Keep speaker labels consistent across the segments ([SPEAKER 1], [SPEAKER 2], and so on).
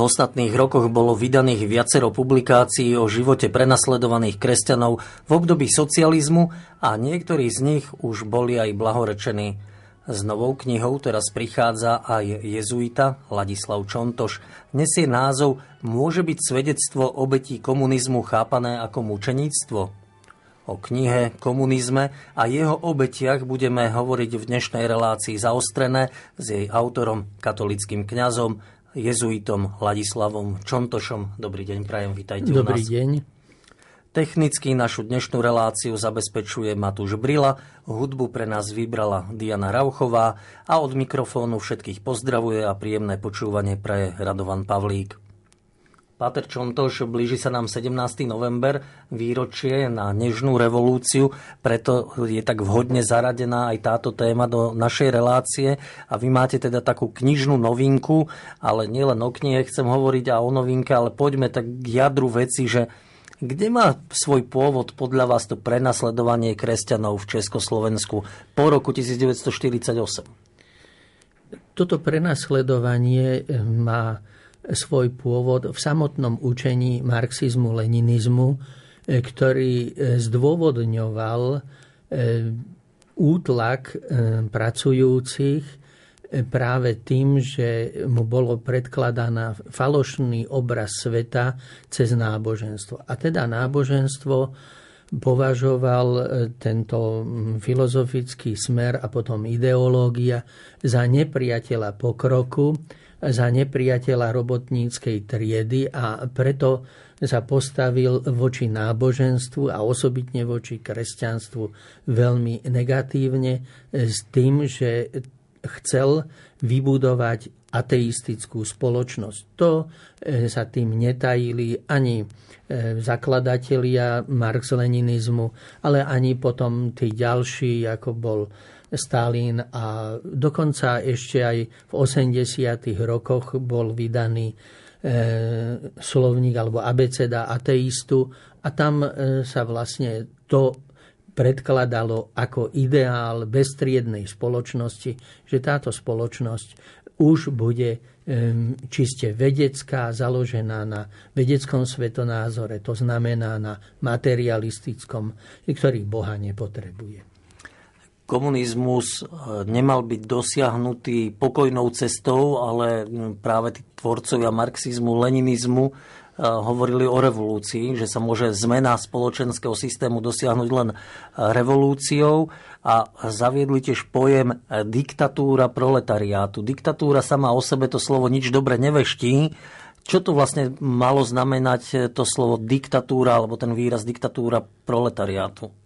[SPEAKER 1] V ostatných rokoch bolo vydaných viacero publikácií o živote prenasledovaných kresťanov v období socializmu a niektorí z nich už boli aj blahorečení. S novou knihou teraz prichádza aj jezuita Ladislav Čontoš. Nesie názov Môže byť svedectvo obetí komunizmu chápané ako mučeníctvo? O knihe, komunizme a jeho obetiach budeme hovoriť v dnešnej relácii zaostrené s jej autorom, katolickým kňazom jezuitom Ladislavom Čontošom. Dobrý deň, prajem, vítajte
[SPEAKER 2] Dobrý
[SPEAKER 1] u nás.
[SPEAKER 2] deň.
[SPEAKER 1] Technicky našu dnešnú reláciu zabezpečuje Matúš Brila, hudbu pre nás vybrala Diana Rauchová a od mikrofónu všetkých pozdravuje a príjemné počúvanie pre Radovan Pavlík. Páter Čontoš, blíži sa nám 17. november, výročie na Nežnú revolúciu, preto je tak vhodne zaradená aj táto téma do našej relácie a vy máte teda takú knižnú novinku, ale nielen o knihe chcem hovoriť a o novinke, ale poďme tak k jadru veci, že kde má svoj pôvod podľa vás to prenasledovanie kresťanov v Československu po roku 1948?
[SPEAKER 2] Toto prenasledovanie má svoj pôvod v samotnom učení marxizmu-leninizmu, e, ktorý e, zdôvodňoval e, útlak pracujúcich práve tým, že mu bolo predkladaná falošný obraz sveta cez náboženstvo. A teda náboženstvo považoval tento filozofický smer a potom ideológia za nepriateľa pokroku, za nepriateľa robotníckej triedy a preto sa postavil voči náboženstvu a osobitne voči kresťanstvu veľmi negatívne s tým, že chcel vybudovať ateistickú spoločnosť. To e, sa tým netajili ani e, zakladatelia marx-leninizmu, ale ani potom tí ďalší, ako bol Stalin a dokonca ešte aj v 80. rokoch bol vydaný e, slovník alebo abeceda ateistu a tam e, sa vlastne to predkladalo ako ideál beztriednej spoločnosti, že táto spoločnosť už bude čiste vedecká, založená na vedeckom svetonázore, to znamená na materialistickom, ktorý Boha nepotrebuje
[SPEAKER 1] komunizmus e, nemal byť dosiahnutý pokojnou cestou, ale práve tí tvorcovia marxizmu, leninizmu e, hovorili o revolúcii, že sa môže zmena spoločenského systému dosiahnuť len revolúciou a zaviedli tiež pojem diktatúra proletariátu. Diktatúra sama o sebe to slovo nič dobre neveští. Čo to vlastne malo znamenať to slovo diktatúra alebo ten výraz diktatúra proletariátu?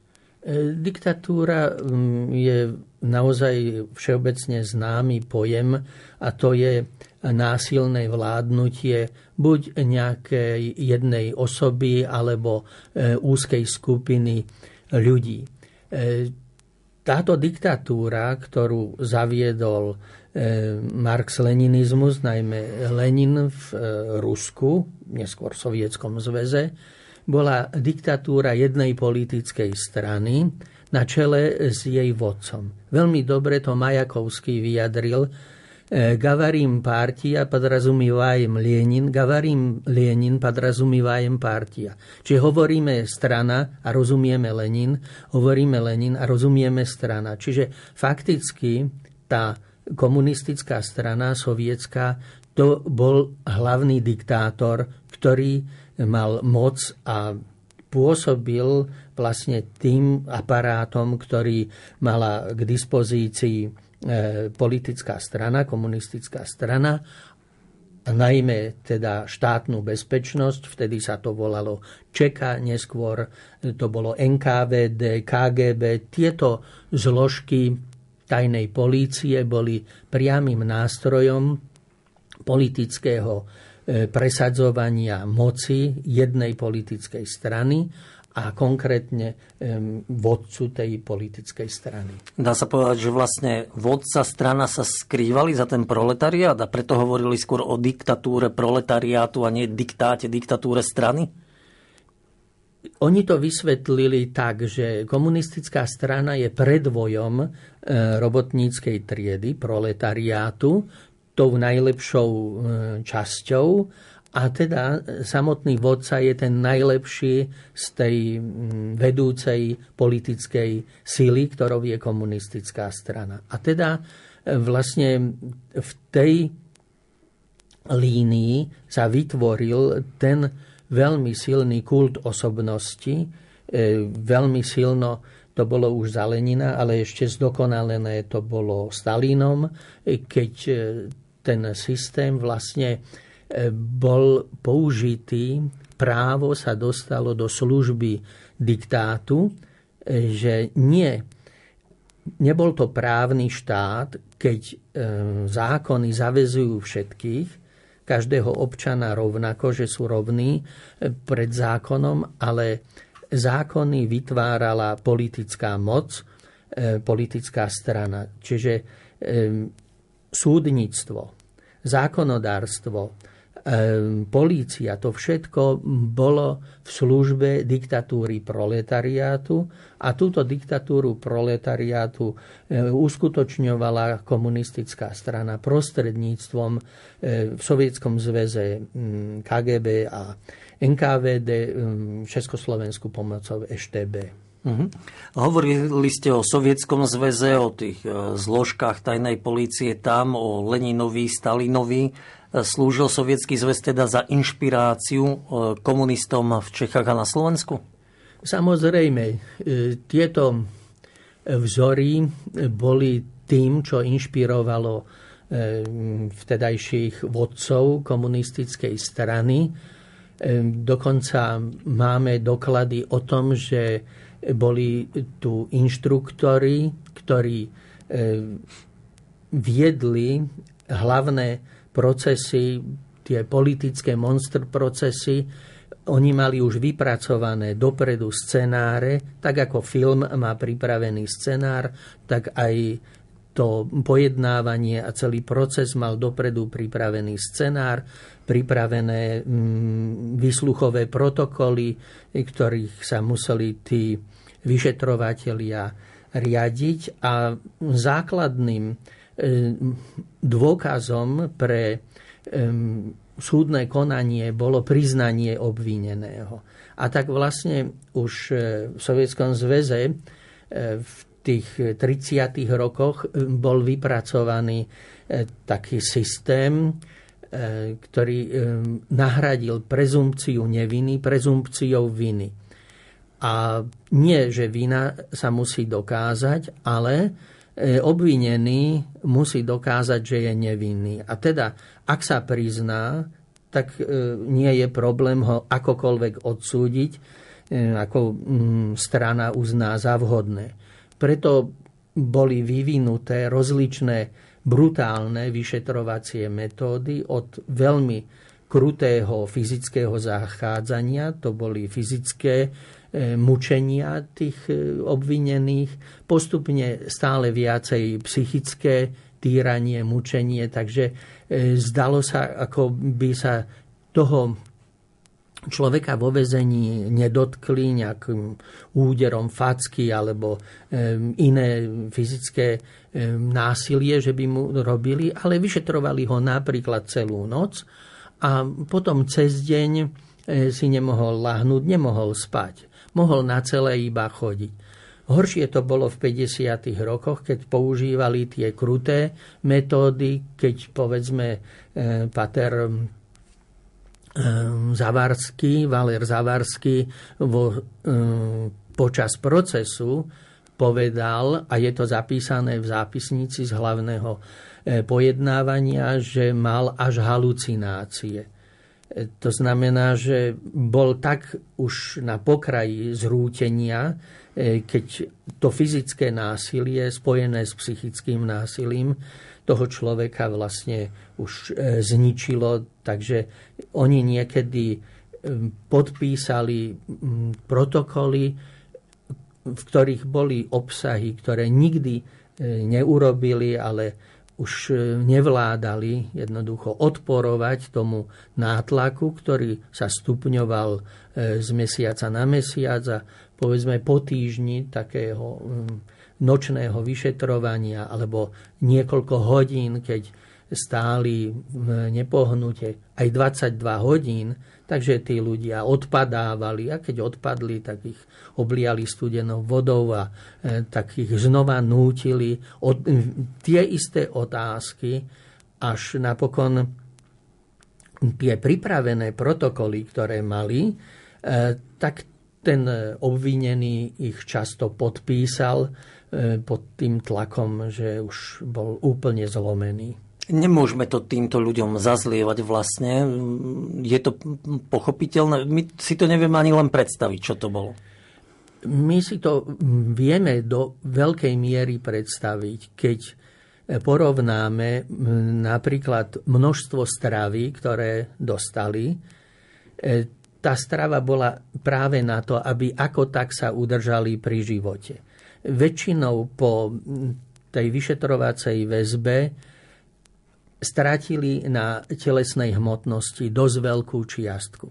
[SPEAKER 2] E, diktatúra mm, je naozaj všeobecne známy pojem a to je násilné vládnutie buď nejakej jednej osoby alebo e, úzkej skupiny ľudí. E, táto diktatúra, ktorú zaviedol Marx-Leninizmus, najmä Lenin v Rusku, neskôr v Sovietskom zväze, bola diktatúra jednej politickej strany na čele s jej vodcom. Veľmi dobre to Majakovský vyjadril. E, Gavarim partia, podrazumývajem Lenin, Gavarim Lenin, podrazumývajem partia. Čiže hovoríme strana a rozumieme Lenin, hovoríme Lenin a rozumieme strana. Čiže fakticky tá komunistická strana sovietská, to bol hlavný diktátor, ktorý mal moc a pôsobil vlastne tým aparátom, ktorý mala k dispozícii e, politická strana, komunistická strana, a najmä teda štátnu bezpečnosť, vtedy sa to volalo ČEKA, neskôr to bolo NKVD, KGB. Tieto zložky tajnej polície boli priamým nástrojom politického presadzovania moci jednej politickej strany a konkrétne vodcu tej politickej strany.
[SPEAKER 1] Dá sa povedať, že vlastne vodca strana sa skrývali za ten proletariát a preto hovorili skôr o diktatúre proletariátu a nie diktáte, diktatúre strany?
[SPEAKER 2] Oni to vysvetlili tak, že komunistická strana je predvojom e, robotníckej triedy, proletariátu, tou najlepšou časťou a teda samotný vodca je ten najlepší z tej mm, vedúcej politickej síly, ktorou je komunistická strana. A teda e, vlastne v tej línii sa vytvoril ten veľmi silný kult osobnosti, e, veľmi silno to bolo už za Lenina, ale ešte zdokonalené to bolo Stalinom, e, keď ten systém vlastne bol použitý, právo sa dostalo do služby diktátu, že nie, nebol to právny štát, keď e, zákony zavezujú všetkých, každého občana rovnako, že sú rovní e, pred zákonom, ale zákony vytvárala politická moc, e, politická strana. Čiže súdnictvo, zákonodárstvo, Ehm, polícia, to všetko bolo v službe diktatúry proletariátu a túto diktatúru proletariátu ehm, uskutočňovala komunistická strana prostredníctvom ehm, v Sovietskom zväze KGB a NKVD Československu pomocou EŠTB.
[SPEAKER 1] Uh-huh. Hovorili ste o Sovietskom zväze, o tých zložkách tajnej policie tam, o Leninovi, Stalinovi slúžil Sovietský zväz teda za inšpiráciu e, komunistom v Čechách a na Slovensku?
[SPEAKER 2] Samozrejme, e, tieto vzory boli tým, čo inšpirovalo e, vtedajších vodcov komunistickej strany. Dokonca máme doklady o tom, že boli tu inštruktori, ktorí viedli hlavné procesy, tie politické monster procesy, oni mali už vypracované dopredu scenáre, tak ako film má pripravený scenár, tak aj to pojednávanie a celý proces mal dopredu pripravený scenár, pripravené mm, vysluchové protokoly, ktorých sa museli tí vyšetrovatelia riadiť a základným E, dôkazom pre súdne konanie bolo priznanie obvineného. A tak vlastne už e, v Sovietskom zväze e, v tých 30. rokoch bol vypracovaný taký systém, ktorý nahradil prezumpciu neviny prezumpciou viny. A nie, že vina sa musí dokázať, ale obvinený musí dokázať, že je nevinný. A teda, ak sa prizná, tak nie je problém ho akokoľvek odsúdiť, ako mm, strana uzná za vhodné. Preto boli vyvinuté rozličné brutálne vyšetrovacie metódy od veľmi krutého fyzického zachádzania, to boli fyzické E, mučenia tých e, obvinených, postupne stále viacej psychické týranie, mučenie, takže e, zdalo sa, ako by sa toho človeka vo vezení nedotkli nejakým úderom facky alebo iné fyzické násilie, že by mu robili, ale vyšetrovali ho napríklad celú noc a potom cez deň si nemohol lahnúť, nemohol spať mohol na celé iba chodiť. Horšie to bolo v 50. rokoch, keď používali tie kruté metódy, keď povedzme e, pater e, Zavarský, Valer Zavarský vo, e, počas procesu povedal, a je to zapísané v zápisnici z hlavného pojednávania, že mal až halucinácie. To znamená, že bol tak už na pokraji zrútenia, e, keď to fyzické násilie spojené s psychickým násilím toho človeka vlastne už e, zničilo. Takže oni niekedy e, podpísali protokoly, v ktorých boli obsahy, ktoré nikdy neurobili, ale už e, nevládali jednoducho odporovať tomu nátlaku, ktorý sa stupňoval e, z mesiaca na mesiac a povedzme po týždni takého nočného vyšetrovania alebo niekoľko hodín, keď stáli v nepohnute aj 22 hodín, takže tí ľudia odpadávali a keď odpadli, tak ich obliali studenou vodou a e, tak ich znova nútili od, tie isté otázky, až napokon tie pripravené protokoly, ktoré mali, e, tak ten obvinený ich často podpísal pod tým tlakom, že už bol úplne zlomený.
[SPEAKER 1] Nemôžeme to týmto ľuďom zazlievať vlastne. Je to pochopiteľné. My si to nevieme ani len predstaviť, čo to bolo.
[SPEAKER 2] My si to vieme do veľkej miery predstaviť, keď porovnáme napríklad množstvo stravy, ktoré dostali. E, tá strava bola práve na to, aby ako tak sa udržali pri živote. Väčšinou po tej vyšetrovacej väzbe stratili na telesnej hmotnosti dosť veľkú čiastku.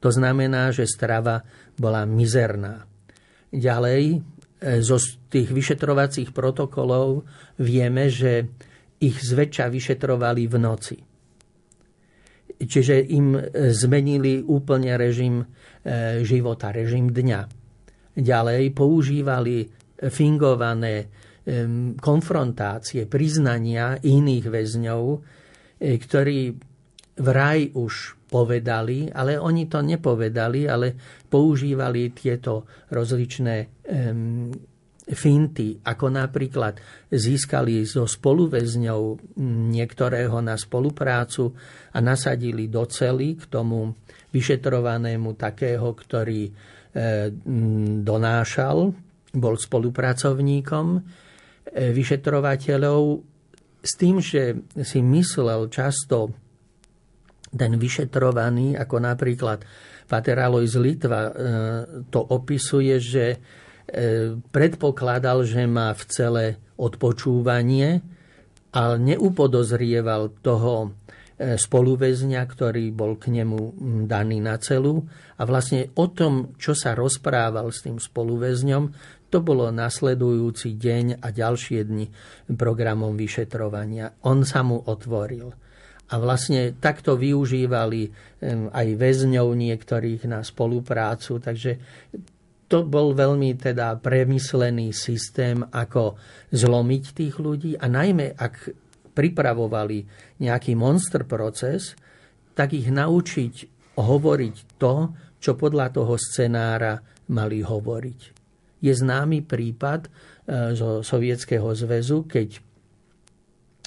[SPEAKER 2] To znamená, že strava bola mizerná. Ďalej, e, zo tých vyšetrovacích protokolov vieme, že ich zväčša vyšetrovali v noci. Čiže im e, zmenili úplne režim e, života, režim dňa. Ďalej používali fingované konfrontácie, priznania iných väzňov, e, ktorí vraj už povedali, ale oni to nepovedali, ale používali tieto rozličné finty, ako napríklad získali zo spoluväzňov niektorého na spoluprácu a nasadili do cely k tomu vyšetrovanému takého, ktorý e, donášal, bol spolupracovníkom vyšetrovateľov s tým, že si myslel často ten vyšetrovaný, ako napríklad Pater Alois Litva e, to opisuje, že e, predpokladal, že má v cele odpočúvanie, ale neupodozrieval toho e, spoluväzňa, ktorý bol k nemu daný na celu. A vlastne o tom, čo sa rozprával s tým spoluväzňom, to bolo nasledujúci deň a ďalšie dni programom vyšetrovania. On sa mu otvoril. A vlastne takto využívali aj väzňov niektorých na spoluprácu, takže to bol veľmi teda premyslený systém, ako zlomiť tých ľudí a najmä ak pripravovali nejaký monster proces, tak ich naučiť hovoriť to, čo podľa toho scenára mali hovoriť. Je známy prípad e, zo Sovietskeho zväzu, keď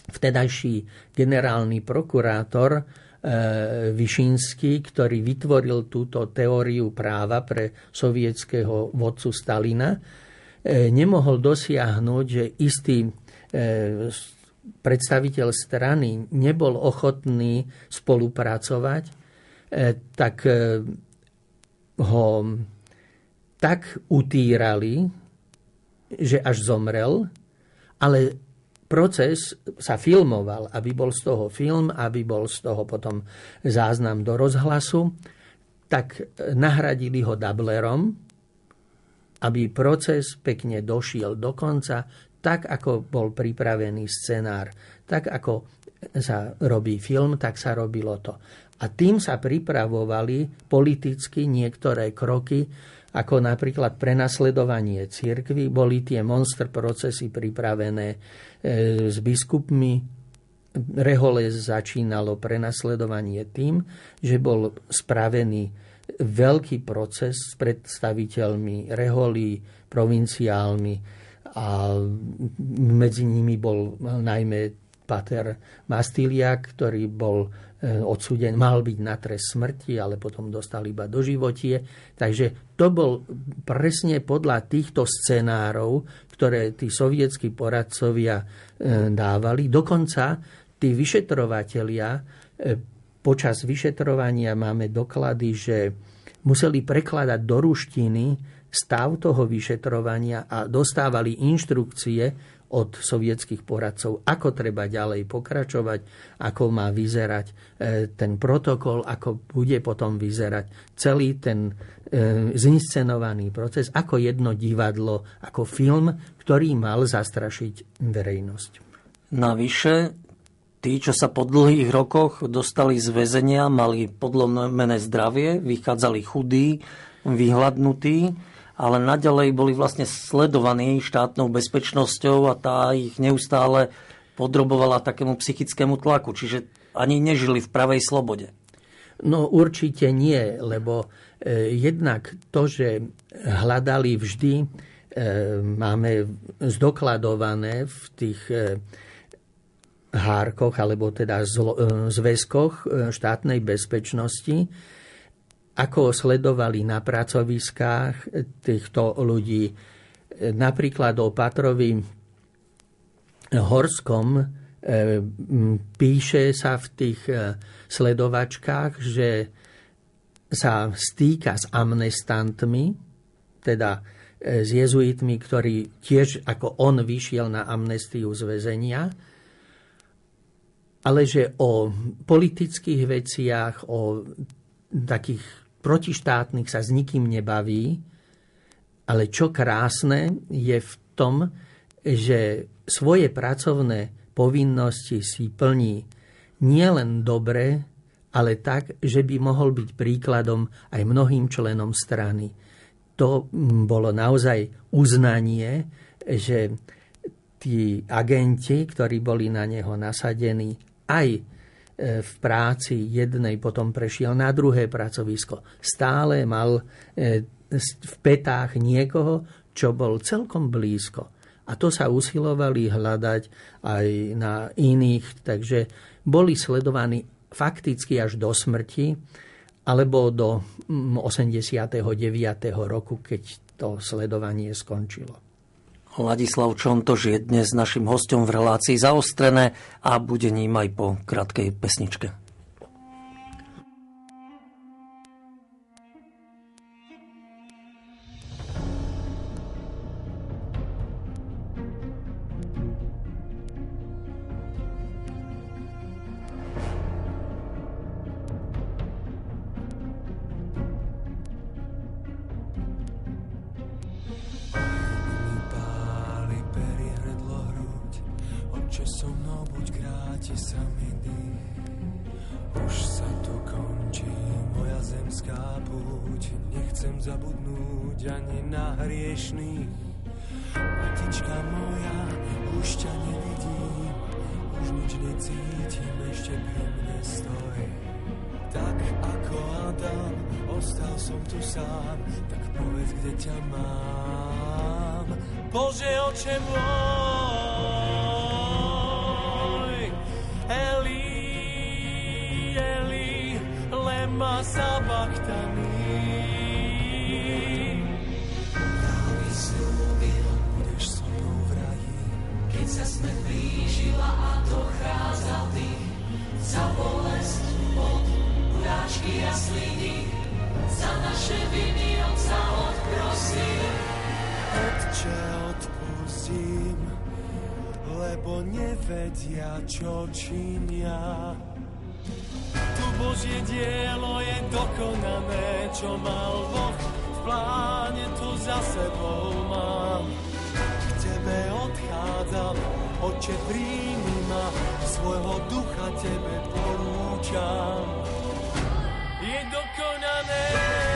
[SPEAKER 2] vtedajší generálny prokurátor e, Višinský, ktorý vytvoril túto teóriu práva pre sovietského vodcu Stalina, e, nemohol dosiahnuť, že istý predstaviteľ strany nebol ochotný spolupracovať, tak ho tak utírali, že až zomrel, ale proces sa filmoval, aby bol z toho film, aby bol z toho potom záznam do rozhlasu, tak nahradili ho dublerom, aby proces pekne došiel do konca, tak ako bol pripravený scenár, tak ako sa robí film, tak sa robilo to. A tým sa pripravovali politicky niektoré kroky, ako napríklad prenasledovanie cirkvy, boli tie monster procesy pripravené e, s biskupmi. Rehole začínalo prenasledovanie tým, že bol spravený veľký proces s predstaviteľmi reholí, provinciálmi a medzi nimi bol najmä pater Mastiliak, ktorý bol E, odsúden, mal byť na trest smrti, ale potom dostal iba do životie. Takže to bol presne podľa týchto scenárov, ktoré tí sovietskí poradcovia e, dávali. Dokonca tí vyšetrovatelia e, počas vyšetrovania máme doklady, že museli prekladať do ruštiny stav toho vyšetrovania a dostávali inštrukcie od sovietských poradcov, ako treba ďalej pokračovať, ako má vyzerať e, ten protokol, ako bude potom vyzerať celý ten e, zinscenovaný proces, ako jedno divadlo, ako film, ktorý mal zastrašiť verejnosť.
[SPEAKER 1] Navyše, tí, čo sa po dlhých rokoch dostali z väzenia, mali podlomené zdravie, vychádzali chudí, vyhľadnutí, ale naďalej boli vlastne sledovaní štátnou bezpečnosťou a tá ich neustále podrobovala takému psychickému tlaku. Čiže ani nežili v pravej slobode.
[SPEAKER 2] No určite nie, lebo e, jednak to, že hľadali vždy, e, máme zdokladované v tých e, hárkoch alebo teda zväzkoch štátnej bezpečnosti, ako sledovali na pracoviskách týchto ľudí. E, napríklad o Patrovi Horskom píše sa v tých sledovačkách, že sa stýka s amnestantmi, teda s jezuitmi, ktorí tiež ako on vyšiel na amnestiu z väzenia, ale že o politických veciach, o takých protištátnych sa s nikým nebaví, ale čo krásne je v tom, že svoje pracovné povinnosti si plní nielen dobre, ale tak, že by mohol byť príkladom aj mnohým členom strany. To bolo naozaj uznanie, že tí agenti, ktorí boli na neho nasadení, aj v práci jednej potom prešiel na druhé pracovisko. Stále mal e, v petách niekoho, čo bol celkom blízko. A to sa usilovali hľadať aj na iných, takže boli sledovaní fakticky až do smrti, alebo do 89. Mm, roku, keď to sledovanie skončilo.
[SPEAKER 1] Ladislav Čontoš je dnes našim hostom v relácii zaostrené a bude ním aj po krátkej pesničke.
[SPEAKER 3] zábuď, nechcem zabudnúť ani na hriešných. Matička moja, už ťa nevidím, už nič necítim, ešte pri mne stojí. Tak ako Adam, ostal som tu sám, tak povedz, kde ťa mám. Bože, oče môj, masa baktani Právy slúbil, budeš so mnou v Keď
[SPEAKER 4] sa smrť blížila a dochádzal ty Za bolest, bod, urážky a sliny Za naše viny on sa odprosil
[SPEAKER 3] Otče, odpustím lebo nevedia, čo činia. Božie dielo je dokonané, čo mal Boh v pláne tu za sebou mám. K Tebe odchádzam, Oče príjmi ma, svojho ducha Tebe porúčam. Je dokonané.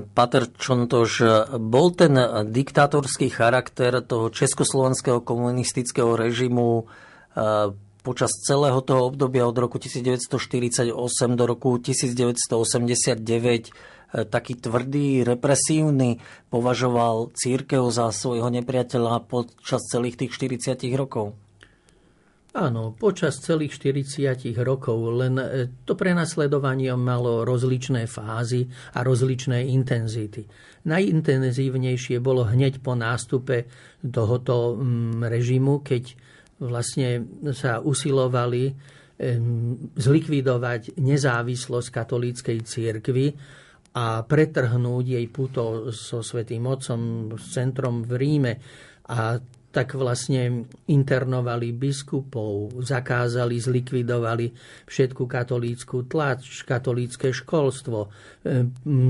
[SPEAKER 1] Pater Čontož, bol ten diktátorský charakter toho československého komunistického režimu eh, počas celého toho obdobia od roku 1948 do roku 1989 eh, taký tvrdý, represívny, považoval církev za svojho nepriateľa počas celých tých 40 rokov?
[SPEAKER 2] Áno, počas celých 40 rokov, len e, to prenasledovanie malo rozličné fázy a rozličné intenzity. Najintenzívnejšie bolo hneď po nástupe tohoto mm, režimu, keď vlastne sa usilovali zlikvidovať nezávislosť katolíckej církvy a pretrhnúť jej puto so Svetým Otcom, s centrom v Ríme. A tak vlastne internovali biskupov, zakázali, zlikvidovali všetku katolícku tlač, katolícke školstvo,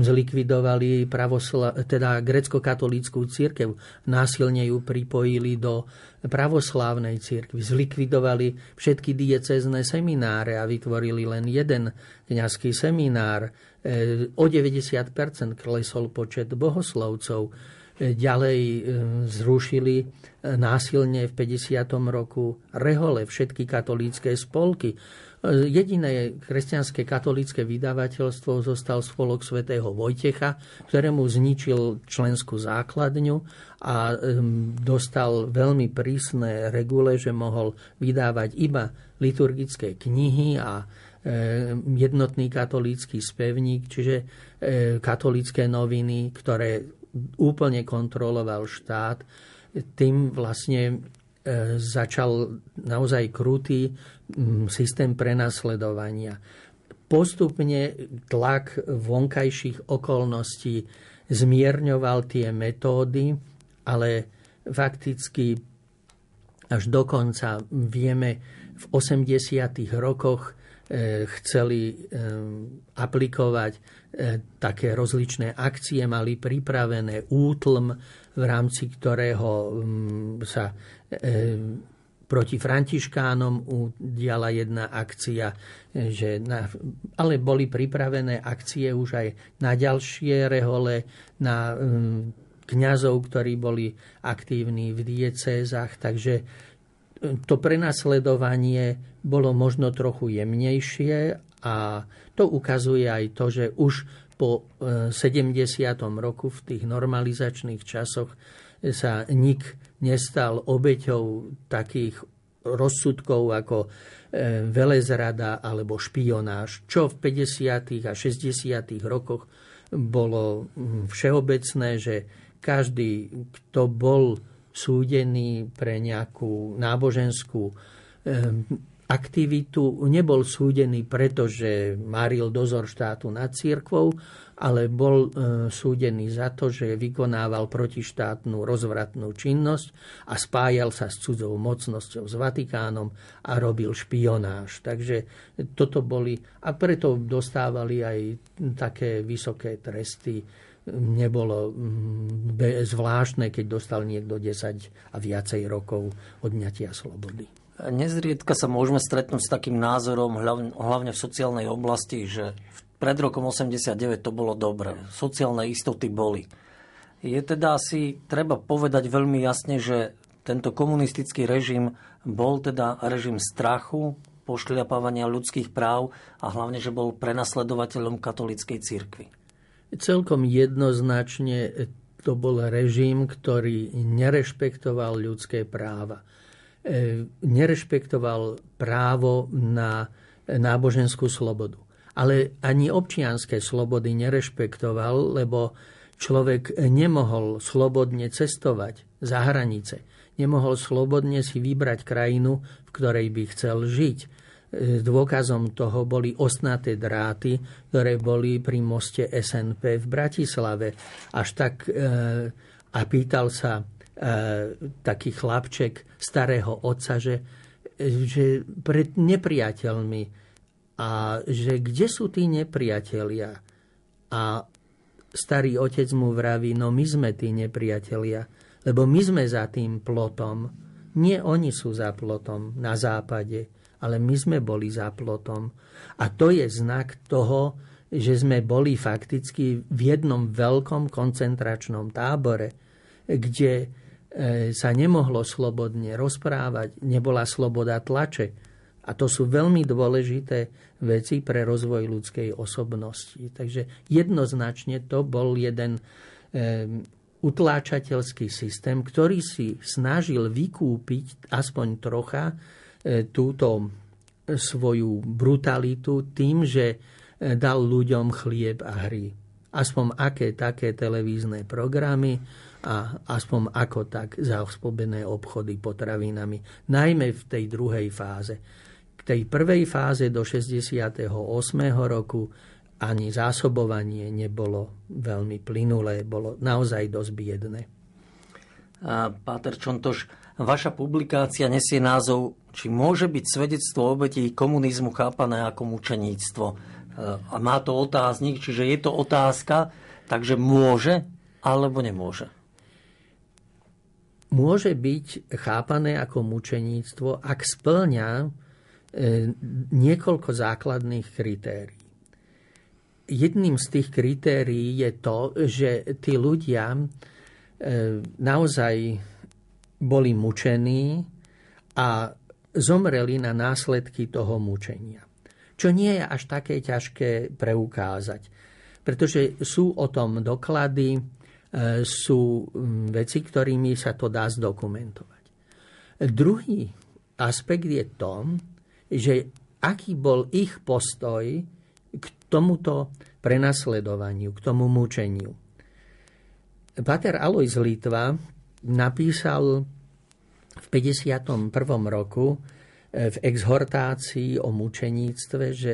[SPEAKER 2] zlikvidovali pravosla- teda grecko-katolíckú církev, násilne ju pripojili do pravoslávnej církvy, zlikvidovali všetky diecezné semináre a vytvorili len jeden kňazský seminár. E, o 90% klesol počet bohoslovcov ďalej e, zrušili e, násilne v 50. roku rehole, všetky katolícke spolky. E, jediné kresťanské katolícke vydavateľstvo zostal spolok svätého Vojtecha, ktorému zničil členskú základňu a dostal veľmi prísne regule, že mohol vydávať iba liturgické knihy a jednotný katolícky spevník, čiže katolícké noviny, ktoré úplne kontroloval štát, tým vlastne e, začal naozaj krutý systém prenasledovania. Postupne tlak vonkajších okolností zmierňoval tie metódy, ale fakticky až dokonca vieme v 80. rokoch chceli e, aplikovať E, také rozličné akcie mali pripravené, útlm, v rámci ktorého mm, sa proti Františkánom udiala jedna akcia, že na, ale boli pripravené akcie už aj na ďalšie rehole, na kňazov, ktorí boli aktívni v diecézach, takže to prenasledovanie bolo možno trochu jemnejšie, a to ukazuje aj to, že už po 70. E, roku v tých normalizačných časoch sa nik nestal obeťou takých rozsudkov ako e, velezrada alebo špionáž, čo v 50. a 60. rokoch bolo všeobecné, že každý, kto bol súdený pre nejakú náboženskú e, aktivitu nebol súdený, pretože maril dozor štátu nad církvou, ale bol e, súdený za to, že vykonával protištátnu rozvratnú činnosť a spájal sa s cudzou mocnosťou, s Vatikánom a robil špionáž. Takže toto boli, a preto dostávali aj také vysoké tresty. Nebolo mm, zvláštne, keď dostal niekto 10 a viacej rokov odňatia slobody.
[SPEAKER 1] Nezriedka sa môžeme stretnúť s takým názorom, hlavne v sociálnej oblasti, že pred rokom 89 to bolo dobre. Sociálne istoty boli. Je teda asi treba povedať veľmi jasne, že tento komunistický režim bol teda režim strachu, pošliapávania ľudských práv a hlavne, že bol prenasledovateľom katolíckej cirkvi.
[SPEAKER 2] Celkom jednoznačne to bol režim, ktorý nerešpektoval ľudské práva. E, nerešpektoval právo na náboženskú slobodu. Ale ani občianské slobody nerešpektoval, lebo človek nemohol slobodne cestovať za hranice. Nemohol slobodne si vybrať krajinu, v ktorej by chcel žiť. E, dôkazom toho boli osnaté dráty, ktoré boli pri moste SNP v Bratislave. Až tak e, a pýtal sa taký chlapček starého otca, že, že pred nepriateľmi a že kde sú tí nepriatelia? A starý otec mu vraví, no my sme tí nepriatelia, lebo my sme za tým plotom. Nie oni sú za plotom na západe, ale my sme boli za plotom. A to je znak toho, že sme boli fakticky v jednom veľkom koncentračnom tábore, kde E, sa nemohlo slobodne rozprávať, nebola sloboda tlače. A to sú veľmi dôležité veci pre rozvoj ľudskej osobnosti. Takže jednoznačne to bol jeden e, utláčateľský systém, ktorý si snažil vykúpiť aspoň trocha e, túto svoju brutalitu tým, že dal ľuďom chlieb a hry. aspoň aké také televízne programy a aspoň ako tak zaospobené obchody potravinami, najmä v tej druhej fáze. K tej prvej fáze do 68. roku ani zásobovanie nebolo veľmi plynulé, bolo naozaj dosť biedné.
[SPEAKER 1] A Páter Čontoš, vaša publikácia nesie názov Či môže byť svedectvo obetí komunizmu chápané ako mučeníctvo. A má to otáznik, čiže je to otázka, takže môže alebo nemôže?
[SPEAKER 2] Môže byť chápané ako mučeníctvo, ak splňa e, niekoľko základných kritérií jedným z tých kritérií je to, že tí ľudia e, naozaj boli mučení a zomreli na následky toho mučenia. Čo nie je až také ťažké preukázať, pretože sú o tom doklady, sú veci, ktorými sa to dá zdokumentovať. Druhý aspekt je tom, že aký bol ich postoj k tomuto prenasledovaniu, k tomu mučeniu. Pater Alois Litva napísal v 51. roku e, v exhortácii o mučeníctve, že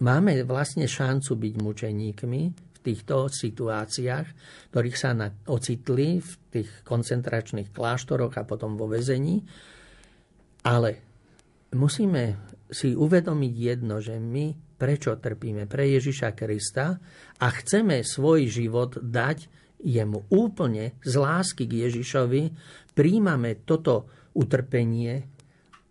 [SPEAKER 2] máme vlastne šancu byť mučeníkmi týchto situáciách, ktorých sa ocitli v tých koncentračných kláštoroch a potom vo vezení. Ale musíme si uvedomiť jedno, že my prečo trpíme pre Ježiša Krista a chceme svoj život dať jemu úplne z lásky k Ježišovi, príjmame toto utrpenie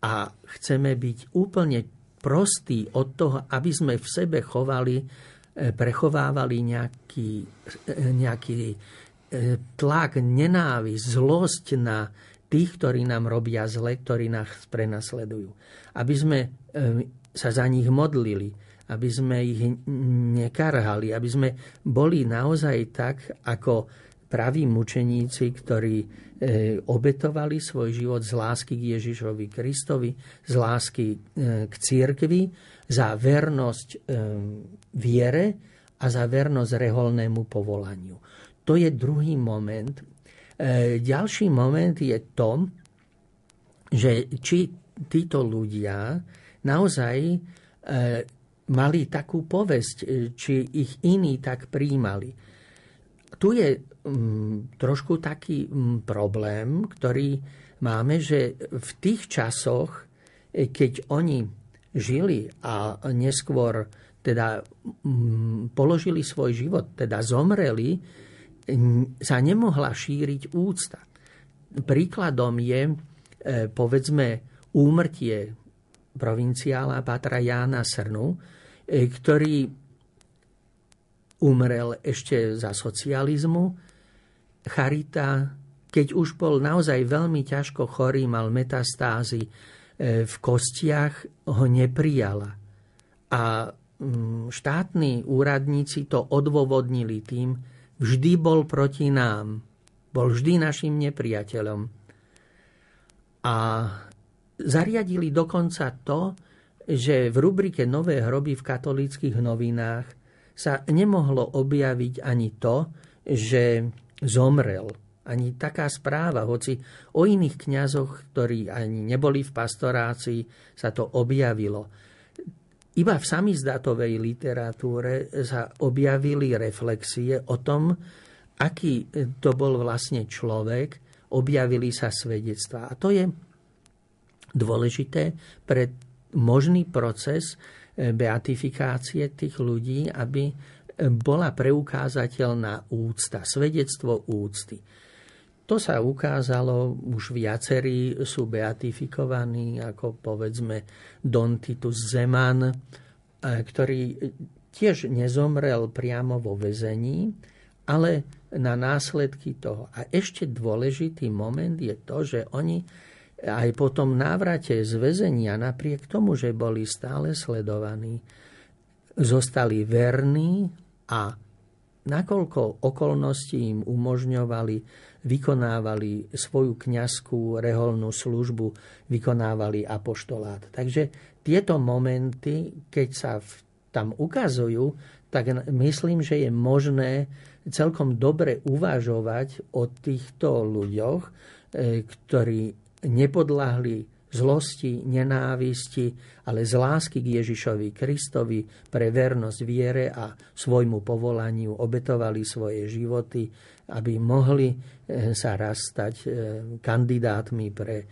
[SPEAKER 2] a chceme byť úplne prostí od toho, aby sme v sebe chovali, prechovávali nejaký, e, nejaký e, tlak, nenávisť, zlosť na tých, ktorí nám robia zle, ktorí nás prenasledujú. Aby sme sa za nich modlili, aby sme ich nekarhali, aby sme boli naozaj tak, ako praví mučeníci, ktorí e, obetovali svoj život z lásky k Ježišovi Kristovi, z lásky e, k církvi, za vernosť e, viere a za vernosť reholnému povolaniu. To je druhý moment. Ďalší moment je to, že či títo ľudia naozaj mali takú povesť, e, či ich iní tak príjmali. Tu je mm, trošku taký mm, problém, ktorý máme, že v tých časoch, e, keď oni žili a neskôr teda mm, položili svoj život, teda zomreli, sa nemohla šíriť úcta. Príkladom je, e, povedzme, úmrtie provinciála Patra Jána Srnu, E, ktorý umrel ešte za socializmu. Charita, keď už bol naozaj veľmi ťažko chorý, mal metastázy e, v kostiach, ho neprijala. A mm, štátni úradníci to odôvodnili tým, vždy bol proti nám, bol vždy našim nepriateľom. A zariadili dokonca to, že v rubrike Nové hroby v katolíckých novinách sa nemohlo objaviť ani to, že zomrel. Ani taká správa, hoci o iných kňazoch, ktorí ani neboli v pastorácii, sa to objavilo. Iba v samizdatovej literatúre sa objavili reflexie o tom, aký to bol vlastne človek, objavili sa svedectvá. A to je dôležité pre možný proces e, beatifikácie tých ľudí, aby e, bola preukázateľná úcta, svedectvo úcty. To sa ukázalo, už viacerí sú beatifikovaní, ako povedzme Don Titus Zeman, e, ktorý tiež nezomrel priamo vo vezení, ale na následky toho. A ešte dôležitý moment je to, že oni aj po tom návrate z väzenia, napriek tomu, že boli stále sledovaní, zostali verní a nakoľko okolnosti im umožňovali, vykonávali svoju kňazskú reholnú službu, vykonávali apoštolát. Takže tieto momenty, keď sa tam ukazujú, tak myslím, že je možné celkom dobre uvažovať o týchto ľuďoch, e, ktorí nepodľahli zlosti, nenávisti, ale z lásky k Ježišovi Kristovi pre vernosť viere a svojmu povolaniu obetovali svoje životy, aby mohli e, sa rastať e, kandidátmi pre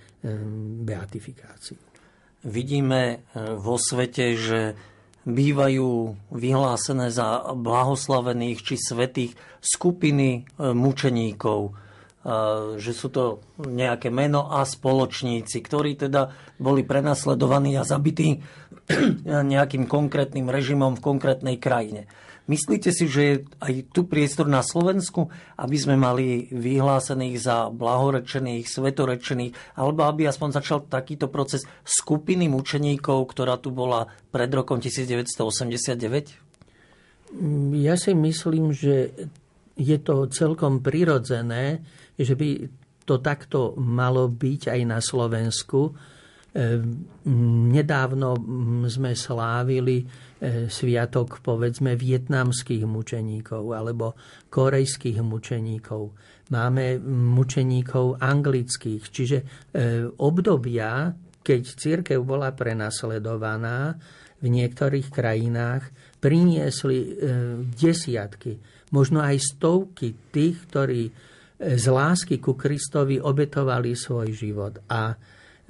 [SPEAKER 2] beatifikáciu.
[SPEAKER 1] Vidíme vo svete, že bývajú vyhlásené za blahoslavených či svetých skupiny mučeníkov, že sú to nejaké meno a spoločníci, ktorí teda boli prenasledovaní a zabití nejakým konkrétnym režimom v konkrétnej krajine. Myslíte si, že je aj tu priestor na Slovensku, aby sme mali vyhlásených za blahorečených, svetorečených, alebo aby aspoň začal takýto proces skupiny mučeníkov, ktorá tu bola pred rokom 1989?
[SPEAKER 2] Ja si myslím, že je to celkom prirodzené, že by to takto malo byť aj na Slovensku. Ehm, nedávno sme slávili E, sviatok povedzme vietnamských mučeníkov alebo korejských mučeníkov. Máme mučeníkov anglických, čiže e, obdobia, keď církev bola prenasledovaná v niektorých krajinách, priniesli e, desiatky, možno aj stovky tých, ktorí z lásky ku Kristovi obetovali svoj život. A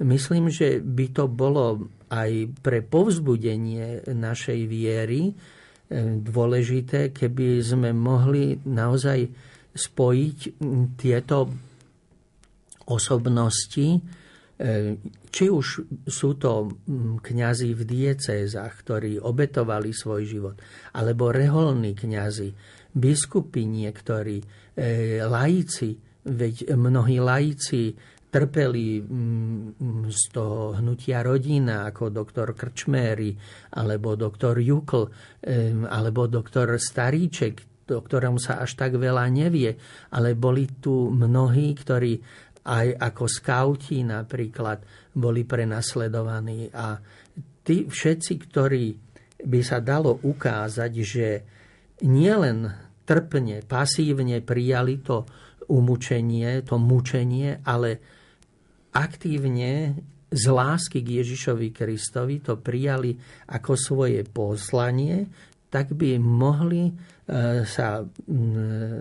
[SPEAKER 2] myslím, že by to bolo aj pre povzbudenie našej viery e, dôležité, keby sme mohli naozaj spojiť tieto osobnosti, e, či už sú to kňazi v diecézach, ktorí obetovali svoj život, alebo reholní kňazi, biskupy niektorí, e, laici, veď mnohí laici trpeli mm, z toho hnutia rodina, ako doktor Krčméry, alebo doktor Jukl, alebo doktor Staríček, o ktorom sa až tak veľa nevie. Ale boli tu mnohí, ktorí aj ako skauti napríklad boli prenasledovaní. A tí všetci, ktorí by sa dalo ukázať, že nielen trpne, pasívne prijali to umúčenie, to mučenie, ale aktívne z lásky k Ježišovi Kristovi to prijali ako svoje poslanie, tak by mohli e, sa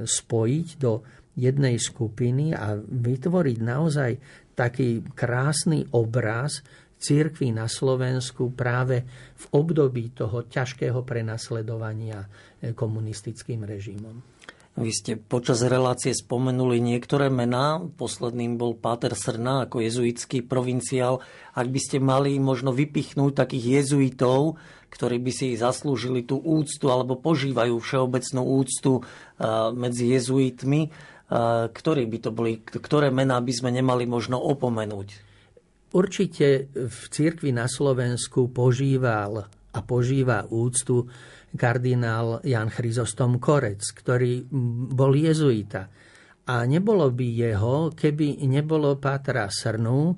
[SPEAKER 2] spojiť do jednej skupiny a vytvoriť naozaj taký krásny obraz církvy na Slovensku práve v období toho ťažkého prenasledovania e, komunistickým režimom.
[SPEAKER 1] Vy ste počas relácie spomenuli niektoré mená. Posledným bol Páter Srna ako jezuitský provinciál. Ak by ste mali možno vypichnúť takých jezuitov, ktorí by si zaslúžili tú úctu alebo požívajú všeobecnú úctu medzi jezuitmi, ktorí by to boli, ktoré mená by sme nemali možno opomenúť?
[SPEAKER 2] Určite v cirkvi na Slovensku požíval a požíva úctu kardinál Jan Chryzostom Korec, ktorý bol jezuita. A nebolo by jeho, keby nebolo Pátra Srnu,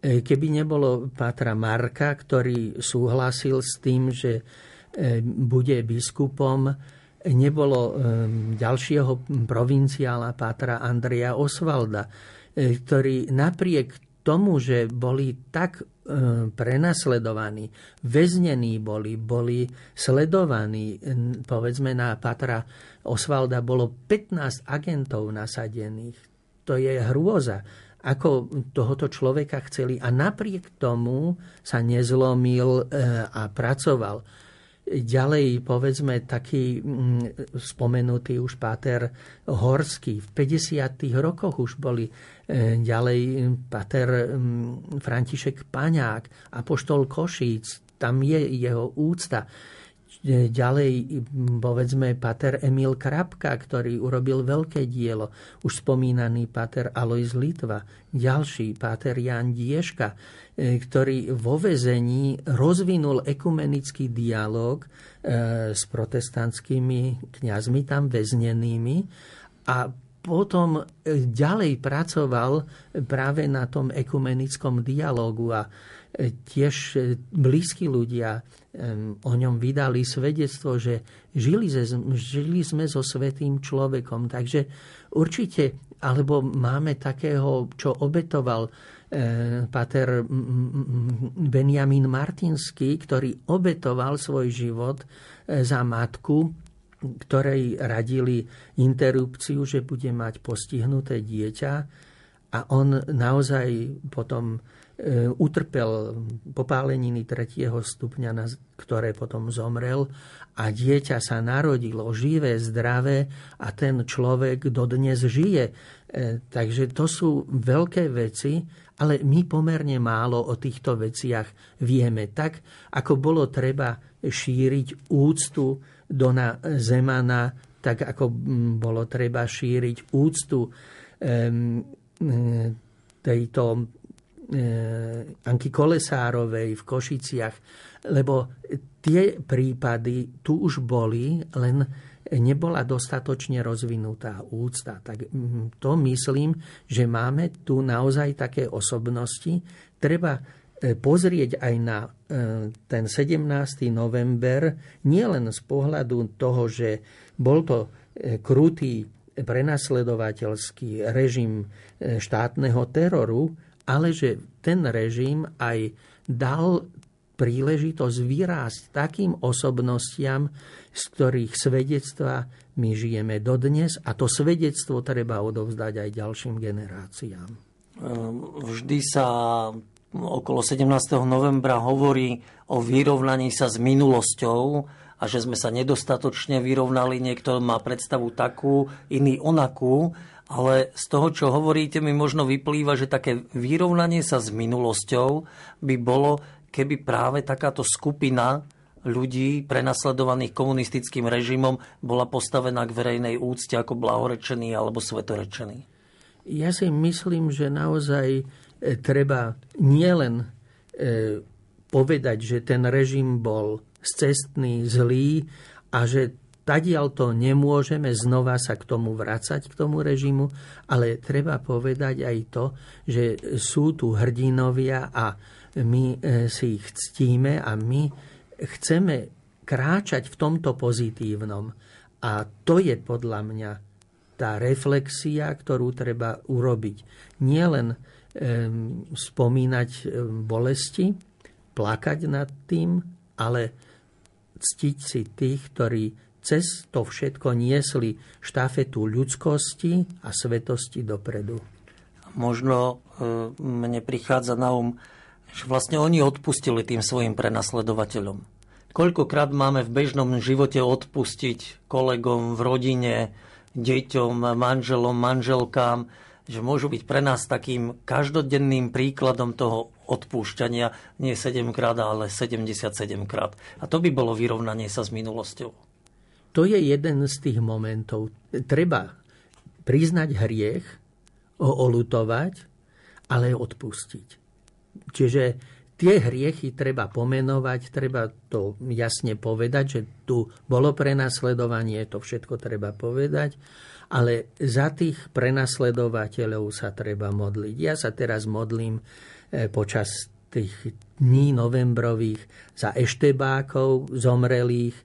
[SPEAKER 2] e, keby nebolo Pátra Marka, ktorý súhlasil s tým, že e, bude biskupom, nebolo e, ďalšieho provinciála Pátra Andreja Osvalda, ktorý napriek tomu, že boli tak E, prenasledovaní, väznení boli, boli sledovaní. Povedzme na Patra Osvalda bolo 15 agentov nasadených. To je hrôza ako tohoto človeka chceli a napriek tomu sa nezlomil e, a pracoval. Ďalej, povedzme, taký mm, spomenutý už Páter Horský. V 50. rokoch už boli ďalej Páter mm, František Paňák, Apoštol Košíc, tam je jeho úcta. Ďalej, povedzme, pater Emil Krapka, ktorý urobil veľké dielo. Už spomínaný pater Alois Litva. Ďalší, pater Jan Dieška, e, ktorý vo vezení rozvinul ekumenický dialog e, s protestantskými kňazmi tam väznenými a potom e, ďalej pracoval práve na tom ekumenickom dialogu a tiež blízki ľudia o ňom vydali svedectvo, že žili, ze, žili sme so svetým človekom. Takže určite, alebo máme takého, čo obetoval pater Benjamin Martinsky, ktorý obetoval svoj život za matku, ktorej radili interrupciu, že bude mať postihnuté dieťa a on naozaj potom e, utrpel popáleniny tretieho stupňa, na ktoré potom zomrel a dieťa sa narodilo živé, zdravé a ten človek dodnes žije. E, takže to sú veľké veci, ale my pomerne málo o týchto veciach vieme. Tak, ako bolo treba šíriť úctu Dona Zemana, tak ako bolo treba šíriť úctu tejto Anky Kolesárovej v Košiciach, lebo tie prípady tu už boli, len nebola dostatočne rozvinutá úcta. Tak to myslím, že máme tu naozaj také osobnosti. Treba e, pozrieť aj na e, ten 17. november, nielen z pohľadu toho, že bol to e, krutý prenasledovateľský režim e, štátneho teroru, ale že ten režim aj dal príležitosť vyrásť takým osobnostiam, z ktorých svedectva my žijeme dodnes a to svedectvo treba odovzdať aj ďalším generáciám.
[SPEAKER 1] Ehm, vždy sa okolo 17. novembra hovorí o vyrovnaní sa s minulosťou a že sme sa nedostatočne vyrovnali. Niekto má predstavu takú, iný onakú, ale z toho, čo hovoríte, mi možno vyplýva, že také vyrovnanie sa s minulosťou by bolo, keby práve takáto skupina ľudí prenasledovaných komunistickým režimom bola postavená k verejnej úcte ako blahorečený alebo svetorečený.
[SPEAKER 2] Ja si myslím, že naozaj treba nielen e, povedať, že ten režim bol cestný, zlý a že tadiaľ to nemôžeme znova sa k tomu vracať, k tomu režimu, ale treba povedať aj to, že sú tu hrdinovia a my e, si ich ctíme a my chceme kráčať v tomto pozitívnom. A to je podľa mňa tá reflexia, ktorú treba urobiť. Nielen spomínať bolesti, plakať nad tým, ale ctiť si tých, ktorí cez to všetko niesli štafetu ľudskosti a svetosti dopredu.
[SPEAKER 1] Možno e, mne prichádza na um, že vlastne oni odpustili tým svojim prenasledovateľom. Koľkokrát máme v bežnom živote odpustiť kolegom v rodine, deťom, manželom, manželkám, že môžu byť pre nás takým každodenným príkladom toho odpúšťania nie 7 krát, ale 77 krát. A to by bolo vyrovnanie sa s minulosťou.
[SPEAKER 2] To je jeden z tých momentov. Treba priznať hriech, ho olutovať, ale odpustiť. Čiže tie hriechy treba pomenovať, treba to jasne povedať, že tu bolo prenasledovanie, to všetko treba povedať ale za tých prenasledovateľov sa treba modliť. Ja sa teraz modlím e, počas tých dní novembrových za eštebákov zomrelých,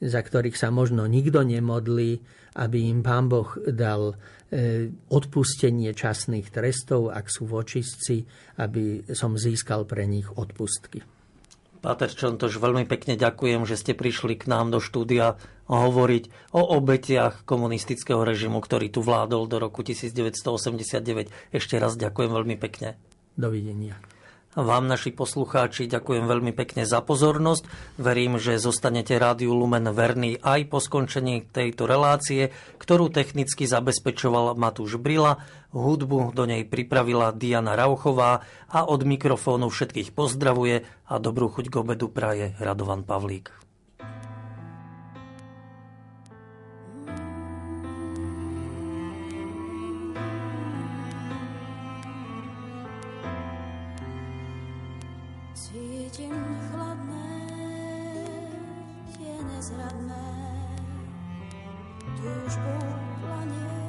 [SPEAKER 2] za ktorých sa možno nikto nemodlí, aby im Pán Boh dal e, odpustenie časných trestov, ak sú vočistci, aby som získal pre nich odpustky.
[SPEAKER 1] Páter Čontoš, veľmi pekne ďakujem, že ste prišli k nám do štúdia hovoriť o obetiach komunistického režimu, ktorý tu vládol do roku 1989. Ešte raz ďakujem veľmi pekne.
[SPEAKER 2] Dovidenia.
[SPEAKER 1] Vám, naši poslucháči, ďakujem veľmi pekne za pozornosť. Verím, že zostanete Rádiu Lumen verný aj po skončení tejto relácie, ktorú technicky zabezpečoval Matúš Brila, hudbu do nej pripravila Diana Rauchová a od mikrofónu všetkých pozdravuje a dobrú chuť k obedu praje Radovan Pavlík. tieň chladné, tie nezradné, túžbu planie,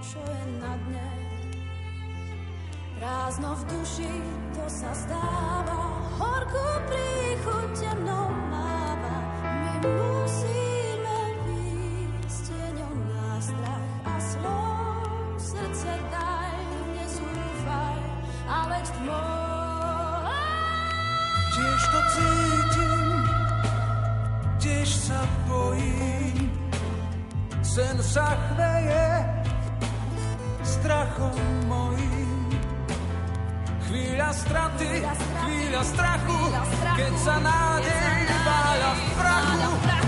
[SPEAKER 1] čo je na dne.
[SPEAKER 5] Prázdno v duši, to sa stáva, horkú príchuť temnou máva, my musíme
[SPEAKER 4] cítim, tiež sa bojím, sen sa chveje strachom mojím. Chvíľa straty, chvíľa strachu, keď sa nádej váľa v prachu.